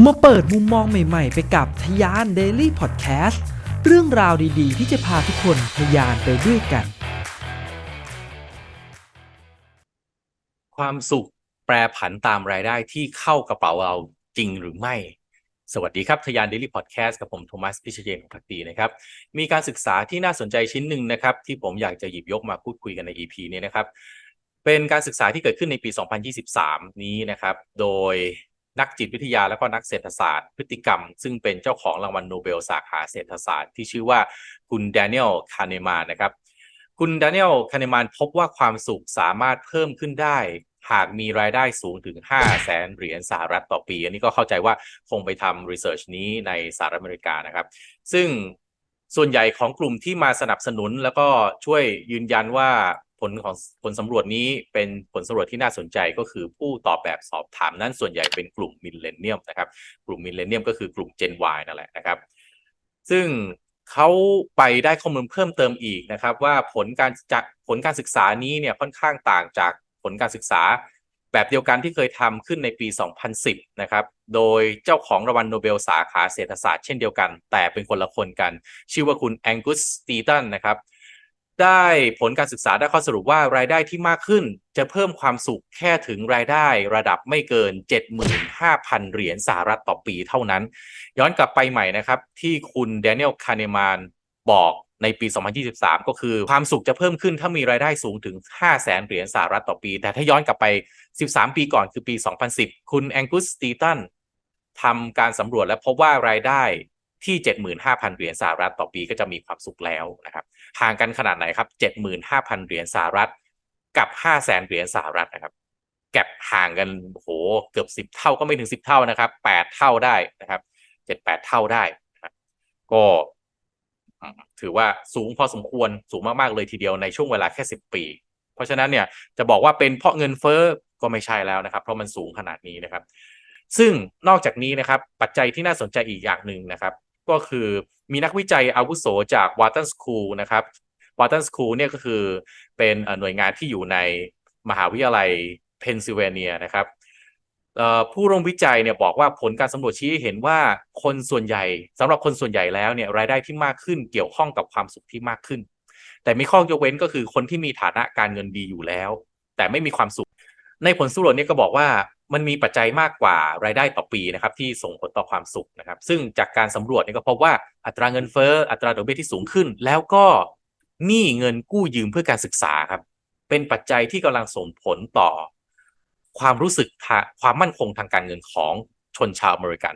มาเปิดมุมมองใหม่ๆ ไปกับทยาน Daily Podcast เรื่องราวดีๆ ที่จะพาทุกคนทยานไปด้วยกัน ความสุขแปรผันตามรายได้ที่เข้ากระเป๋าเราจริงหรือไม่ สวัสดีครับทยาน Daily Podcast กับผมโทมัสพิเชเยนของพักดีนะครับ มีการศึกษาที่น่าสนใจชิ้นหนึ่งนะครับ ที่ผมอยากจะหยิบยกมาพูดคุยกันใน EP นี้นะครับ เป็นการศึกษาที่เกิดขึ้นในปี 2023 นี้นะครับ โดย นักจิตวิทยาและก็นักเศรษฐศาสตร์ พฤติกรรม ซึ่งเป็นเจ้าของรางวัลโนเบลสาขาเศรษฐศาสตร์ที่ชื่อว่าคุณแดเนียลคาเนมานนะครับ คุณแดเนียลคาเนมานพบว่าความสุขสามารถเพิ่มขึ้นได้ หากมีรายได้สูงถึง5แสนเหรียญสหรัฐต่อปี อันนี้ก็เข้าใจว่าคงไปทำ research นี้ในสหรัฐอเมริกานะครับ ซึ่งส่วนใหญ่ของกลุ่มที่มาสนับสนุนแล้วก็ช่วยยืนยันว่า ผลของผลสำรวจนี้เป็นผลสำรวจที่น่าสนใจก็คือผู้ตอบแบบสอบถามนั้นส่วนใหญ่เป็นกลุ่มมิลเลนเนียมนะครับ กลุ่มมิลเลนเนียมก็คือกลุ่ม Gen Y นั่นแหละนะครับ ซึ่งเขาไปได้ข้อมูลเพิ่มเติมอีกนะครับ ว่าผลการจากผลการศึกษานี้เนี่ยค่อนข้างต่างจากผลการศึกษาแบบเดียวกันที่เคยทำขึ้นในปี 2010 นะครับ โดยเจ้าของรางวัลโนเบลสาขาเศรษฐศาสตร์เช่นเดียวกัน แต่เป็นคนละคนกัน ชื่อว่าคุณแองกุสสตีตันนะครับ ได้ผลการศึกษาได้ข้อสรุปว่ารายได้ที่มากขึ้น จะเพิ่มความสุขแค่ถึงรายได้ระดับไม่เกิน 75,000 เหรียญสหรัฐต่อปีเท่านั้น ย้อนกลับไปใหม่นะครับ ที่คุณแดเนียลคาเนมานบอกในปี 2023 ก็คือความสุขจะเพิ่มขึ้นถ้ามีรายได้สูงถึง 5 0 0แสนเหรียญสหรัฐต่อปี แต่ถ้าย้อนกลับไป 13 ปีก่อนคือปี 2010 คุณแองกุสสตีตันทำการสำรวจและพบว่ารายได้ ที่ 75,000 เหรียญสหรัฐต่อปีก็จะมีความสุขแล้วนะครับห่างกันขนาดไหนครับ 75,000 เหรียญสหรัฐกับ 5 0 0แสนเหรียญสหรัฐนะครับแก็บห่างกันโอ้โหเกือบ 10 เท่าก็ไม่ถึง 10 เท่านะครับ 8 เท่าได้นะครับ 7-8 เท่าได้นะครับก็ถือว่าสูงพอสมควรสูงมาก ๆ เลยทีเดียวในช่วงเวลาแค่ 10 ปี เพราะฉะนั้นเนี่ยจะบอกว่าเป็นเพราะเงินเฟ้อก็ไม่ใช่แล้วนะครับ เพราะมันสูงขนาดนี้นะครับ ซึ่งนอกจากนี้นะครับ ปัจจัยที่น่าสนใจอีกอย่างหนึ่งนะครับ ก็คือมีนักวิจัยอาวุโสจาก Wharton School นะครับ Wharton School เนี่ยก็คือเป็นหน่วยงานที่อยู่ในมหาวิทยาลัยเพนซิลเวเนียนะครับผู้ร่วมวิจัยเนี่ยบอกว่าผลการสำรวจชี้เห็นว่าคนส่วนใหญ่สำหรับคนส่วนใหญ่แล้วเนี่ยรายได้ที่มากขึ้นเกี่ยวข้องกับความสุขที่มากขึ้น แต่มีข้อยกเว้นก็คือคนที่มีฐานะการเงินดีอยู่แล้ว แต่ไม่มีความสุข ในผลสำรวจนี้ก็บอกว่า มันมีปัจจัยมากกว่ารายได้ต่อปีนะครับที่ส่งผลต่อความสุขนะครับ ซึ่งจากการสำรวจนี่ก็พบว่าอัตราเงินเฟ้ออัตราดอกเบี้ยที่สูงขึ้น แล้วก็หนี้เงินกู้ยืมเพื่อการศึกษาครับ เป็นปัจจัยที่กำลังส่งผลต่อ ความรู้สึกความมั่นคงทางการเงินของชนชาวอเมริกัน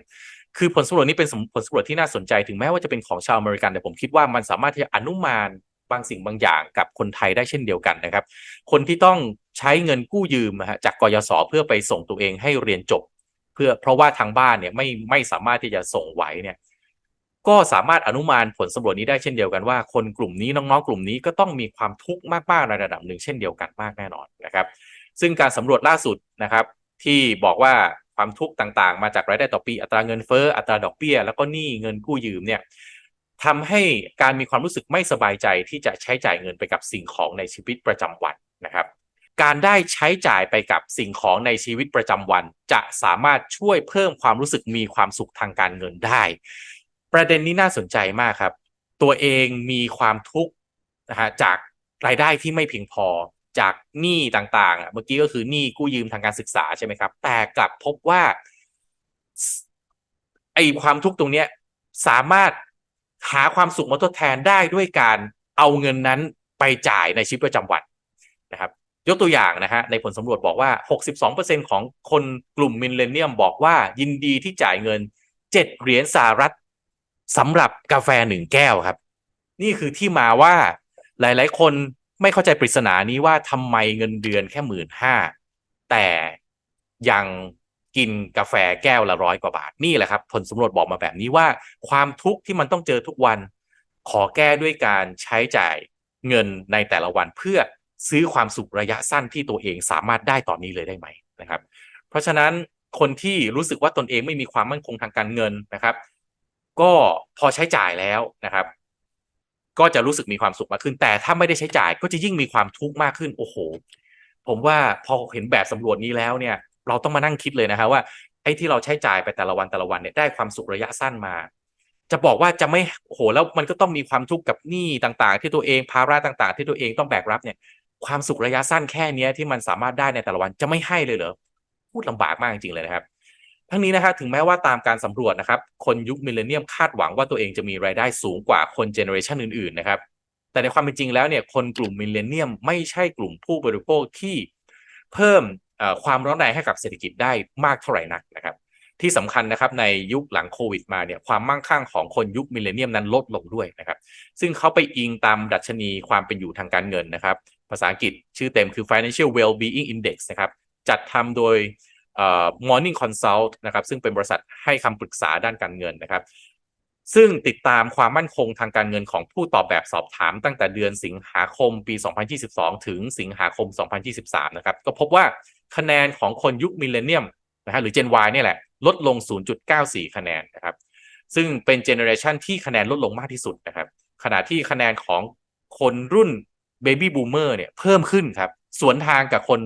คือผลสำรวจนี้เป็นผลสำรวจที่น่าสนใจถึงแม้ว่าจะเป็นของชาวอเมริกันแต่ผมคิดว่ามันสามารถที่จะอนุมานบางสิ่งบางอย่างกับคนไทยได้เช่นเดียวกันนะครับ คนที่ต้อง ใช้เงินกู้ยืมจากกยศเพื่อไปส่งตัวเองให้เรียนจบ เพื่อเพราะว่าทางบ้านเนี่ยไม่ไม่สามารถที่จะส่งไหวเนี่ยก็สามารถอนุมานผลสำรวจนี้ได้เช่นเดียวกันว่า คนกลุ่มนี้น้องๆกลุ่มนี้ก็ต้องมีความทุกข์มากๆในระดับหนึ่งเช่นเดียวกันมากแน่นอนนะครับ ซึ่งการสำรวจล่าสุดนะครับ ที่บอกว่าความทุกข์ต่างๆ มาจากรายได้ต่อปีอัตราเงินเฟ้ออัตราดอกเบี้ย แล้วก็หนี้เงินกู้ยืมเนี่ยทำให้การมีความรู้สึกไม่สบายใจที่จะใช้จ่ายเงินไปกับสิ่งของในชีวิตประจำวันนะครับ การได้ใช้จ่ายไปกับสิ่งของในชีวิตประจำวัน จะสามารถช่วยเพิ่มความรู้สึกมีความสุขทางการเงินได้ ประเด็นนี้น่าสนใจมากครับ ตัวเองมีความทุกข์นะฮะจากรายได้ที่ไม่เพียงพอจากหนี้ต่างๆ เมื่อกี้ก็คือหนี้กู้ยืมทางการศึกษาใช่ไหมครับ แต่กลับพบว่าไอความทุกข์ตรงเนี้ยสามารถหาความสุขมาทดแทนได้ด้วยการเอาเงินนั้นไปจ่ายในชีวิตประจำวันนะครับ ยกตัวอย่างนะฮะในผลสำรวจบอกว่า 62%ของคนกลุ่มมินเลนเนียมบอกว่ายินดีที่จ่ายเงิน 7 เหรียญสหรัฐสำหรับกาแฟหนึ่งแก้วครับ นี่คือที่มาว่าหลาย ๆ คนไม่เข้าใจปริศนานี้ว่าทำไมเงินเดือนแค่หมื่นห้าแต่ยังกินกาแฟแก้วละร้อยกว่าบาทนี่แหละครับ ผลสำรวจบอกมาแบบนี้ว่า ความทุกข์ที่มันต้องเจอทุกวัน ขอแก้ด้วยการใช้จ่ายเงินในแต่ละวันเพื่อ ซื้อความสุขระยะสั้นที่ตัวเองสามารถได้ตอนนี้เลยได้ไหมนะครับ เพราะฉะนั้นคนที่รู้สึกว่าตนเองไม่มีความมั่นคงทางการเงินนะครับ ก็พอใช้จ่ายแล้วนะครับ ก็จะรู้สึกมีความสุขมากขึ้น แต่ถ้าไม่ได้ใช้จ่ายก็จะยิ่งมีความทุกข์มากขึ้น โอ้โห ผมว่าพอเห็นแบบสำรวจนี้แล้วเนี่ย เราต้องมานั่งคิดเลยนะครับว่าไอ้ที่เราใช้จ่ายไปแต่ละวันแต่ละวันเนี่ยได้ความสุขระยะสั้นมา จะบอกว่าจะไม่โอ้โหแล้วมันก็ต้องมีความทุกข์กับหนี้ต่างๆ ที่ตัวเองภาระต่างๆ ที่ตัวเองต้องแบกรับเนี่ย ความสุขระยะสั้นแค่เนี้ยที่มันสามารถได้ในแต่ละวันจะไม่ให้เลยเหรอพูดลำบากมากจริงๆเลยนะครับ ทั้งนี้นะครับถึงแม้ว่าตามการสำรวจนะครับ คนยุคมิเลเนียมคาดหวังว่าตัวเองจะมีรายได้สูงกว่าคนเจเนอเรชันอื่นๆนะครับ แต่ในความเป็นจริงแล้วเนี่ยคนกลุ่มมิเลเนียมไม่ใช่กลุ่มผู้บริโภคที่เพิ่มความร้อนแรงให้กับเศรษฐกิจได้มากเท่าไหร่นักนะครับ ที่สำคัญนะครับในยุคหลังโควิดมาเนี่ยความมั่งคั่งของคนยุคมิเลเนียมนั้นลดลงด้วยนะครับซึ่งเขาไปอิงตามดัชนีความเป็นอยู่ทางการเงินนะครับ ภาษาอังกฤษชื่อเต็มคือ Financial Well-being Index นะครับจัดทำโดย Morning Consult นะครับซึ่งเป็นบริษัทให้คำปรึกษาด้านการเงินนะครับ ซึ่งติดตามความมั่นคงทางการเงินของผู้ตอบแบบสอบถามตั้งแต่เดือนสิงหาคมปี 2022 ถึงสิงหาคม 2023 นะครับ ก็พบว่าคะแนนของคนยุคมิเลเนียมนะฮะหรือ Gen Y เนี่ยแหละ ลดลง 0.94 คะแนนนะครับ ซึ่งเป็นเจเนอเรชันที่คะแนนลดลงมากที่สุดนะครับ ขณะที่คะแนนของคนรุ่นเบบี้บูมเมอร์เนี่ยเพิ่มขึ้นครับ สวนทางกับคน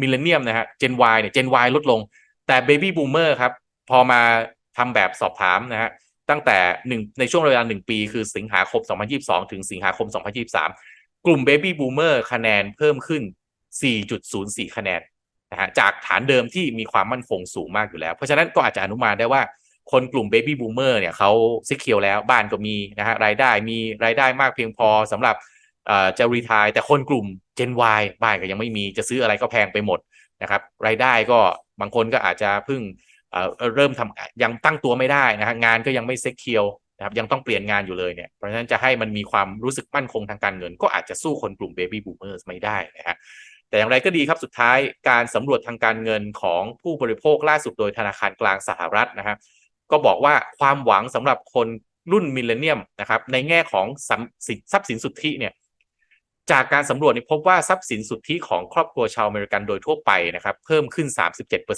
มิเลเนียมนะฮะ Gen Y เนี่ย Gen Y ลดลง แต่เบบี้บูมเมอร์ครับ พอมาทำแบบสอบถามนะฮะตั้งแต่หนึ่งในช่วงเวลาหนึ่งปี คือสิงหาคม 2022 ถึงสิงหาคม 2023 กลุ่มเบบี้บูมเมอร์คะแนนเพิ่มขึ้น 4.04 คะแนน นะฮะจากฐานเดิมที่มีความมั่นคงสูงมากอยู่แล้ว เพราะฉะนั้นก็อาจจะอนุมานได้ว่าคนกลุ่มเบบี้บูมเมอร์เนี่ยเขา secure แล้วบ้านก็มีนะฮะรายได้มีรายได้มากเพียงพอสำหรับจะ retire แต่คนกลุ่ม Gen Y บ้านก็ยังไม่มีจะซื้ออะไรก็แพงไปหมดนะครับรายได้ก็บางคนก็อาจจะเพิ่งเริ่มทำยังตั้งตัวไม่ได้นะฮะงานก็ยังไม่ secure นะครับยังต้องเปลี่ยนงานอยู่เลยเนี่ยเพราะฉะนั้นจะให้มันมีความรู้สึกมั่นคงทางการเงิน ก็อาจจะสู้คนกลุ่ม Baby Boomers ไม่ได้นะฮะ แต่อย่างไรก็ดีครับสุดท้ายการสำรวจทางการเงินของผู้บริโภคล่าสุดโดยธนาคารกลางสหรัฐนะครับก็บอกว่าความหวังสำหรับคนรุ่นมิเลเนียมนะครับในแง่ของทรัพย์สินสุทธิเนี่ยจากการสำรวจพบว่าทรัพย์สินสุทธิของครอบครัวชาวอเมริกันโดยทั่วไปนะครับเพิ่มขึ้น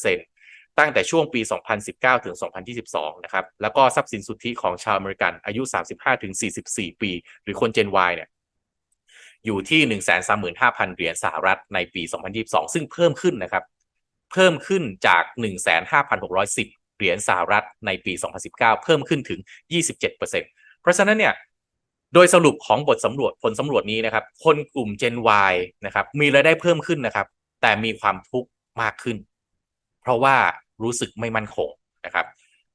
37%ตั้งแต่ช่วงปี 2019 ถึง 2022 นะครับแล้วก็ทรัพย์สินสุทธิของชาวอเมริกันอายุ 35 ถึง 44 ปี หรือคน Gen Y เนี่ย อยู่ที่ 135,000 เหรียญสหรัฐในปี 2022 ซึ่งเพิ่มขึ้นนะครับ เพิ่มขึ้นจาก15,610 เหรียญสหรัฐในปี 2019 เพิ่มขึ้นถึง 27%เพราะฉะนั้นเนี่ยโดยสรุปของบทสำรวจผลสำรวจนี้นะครับ คนกลุ่ม Gen Y นะครับมีรายได้เพิ่มขึ้นนะครับ แต่มีความทุกข์มากขึ้น เพราะว่ารู้สึกไม่มั่นคงนะครับ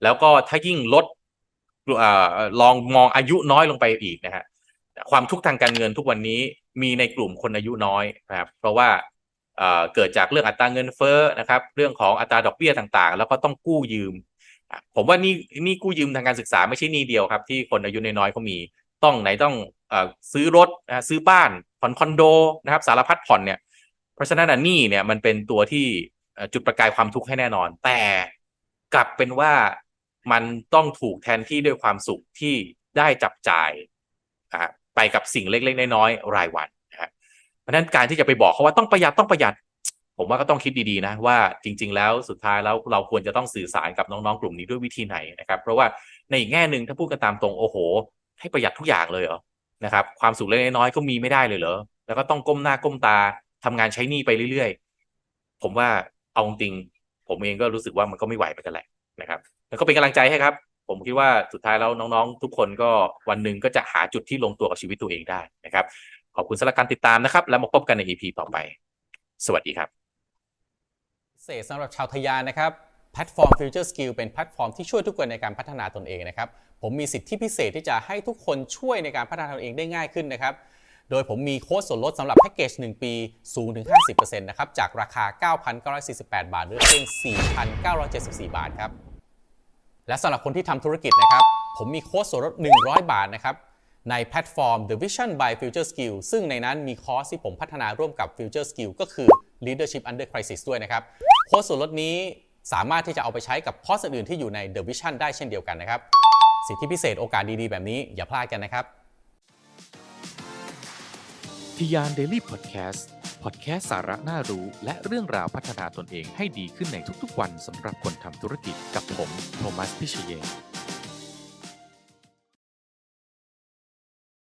แล้วก็ถ้ายิ่งลดอลองมองอายุน้อยลงไปอีกนะฮะ ความทุกข์ทางการเงินทุกวันนี้มีในกลุ่มคนอายุน้อยนะครับ เพราะว่าเกิดจากเรื่องอัตราเงินเฟ้อนะครับ เรื่องของอัตราดอกเบี้ยต่างๆ แล้วก็ต้องกู้ยืม ผมว่านี่นี่กู้ยืมทางการศึกษาไม่ใช่นี่เดียวครับ ที่คนอายุน้อยๆเขามีต้องไหนต้องอซื้อรถซื้อบ้านผ่อนคอนโดนะครับ สารพัดผ่อนเนี่ย เพราะฉะนั้นนี่เนี่ยมันเป็นตัวที่จุดประกายความทุกข์ให้แน่นอน แต่กลับเป็นว่ามันต้องถูกแทนที่ด้วยความสุขที่ได้จับจ่าย ไปกับสิ่งเล็ก ๆ น้อยๆรายวันนะเพราะนั้นการที่จะไปบอกเขาว่าต้องประหยัดต้องประหยัด ผมว่าก็ต้องคิดดีๆนะว่าจริง ๆ แล้วสุดท้ายแล้วเราควรจะต้องสื่อสารกับน้องๆกลุ่มนี้ด้วยวิธีไหนนะครับ เพราะว่าในอีกแง่หนึ่งถ้าพูดกันตามตรงโอ้โห ให้ประหยัดทุกอย่างเลยเหรอนะครับความสุขเล็กน้อยก็มีไม่ได้เลยเหรอแล้วก็ต้องก้มหน้าก้มตาทำงานใช้หนี้ไปเรื่อยๆ ผมว่าเอาจริงผมเองก็รู้สึกว่ามันก็ไม่ไหวไปกันแหละนะครับแล้วก็เป็นกำลังใจให้ครับ ผมคิดว่าสุดท้ายแล้วน้องๆ ทุกคนก็วันหนึ่งก็จะหาจุดที่ลงตัวกับชีวิตตัวเองได้นะครับ ขอบคุณสำหรับการติดตามนะครับ แล้วมาพบกันใน EP ต่อไป สวัสดีครับพิเศษสำหรับชาวทะยานนะครับแพลตฟอร์ม Future Skill เป็นแพลตฟอร์มที่ช่วยทุกคนในการพัฒนาตนเองนะครับ ผมมีสิทธิพิเศษที่จะให้ทุกคนช่วยในการพัฒนาตนเองได้ง่ายขึ้นนะครับ โดยผมมีโค้ดส่วนลดสำหรับแพ็กเกจ 1 ปีสูงถึง 50%นะครับ จากราคา 9,948 บาทหรือเพียง 4,974 บาทครับ และสำหรับคนที่ทำธุรกิจนะครับ ผมมีโค้ดส่วนลด 100 บาทนะครับในแพลตฟอร์ม The Vision by Future Skill ซึ่งในนั้นมีคอร์สที่ผมพัฒนาร่วมกับ Future Skill ก็คือ Leadership Under Crisis ด้วยนะครับ โค้ดส่วนลดนี้สามารถที่จะเอาไปใช้กับคอร์สอื่นที่อยู่ใน The Vision ได้เช่นเดียวกันนะครับ สิทธิพิเศษโอกาสดีๆ แบบนี้อย่าพลาดกันนะครับทิยานเดลี่ พอดแคสต์สาระน่ารู้ และเรื่องราวพัฒนาตนเองให้ดีขึ้นในทุกๆวันสำหรับคนทำธุรกิจกับผม โทมัส พิเชย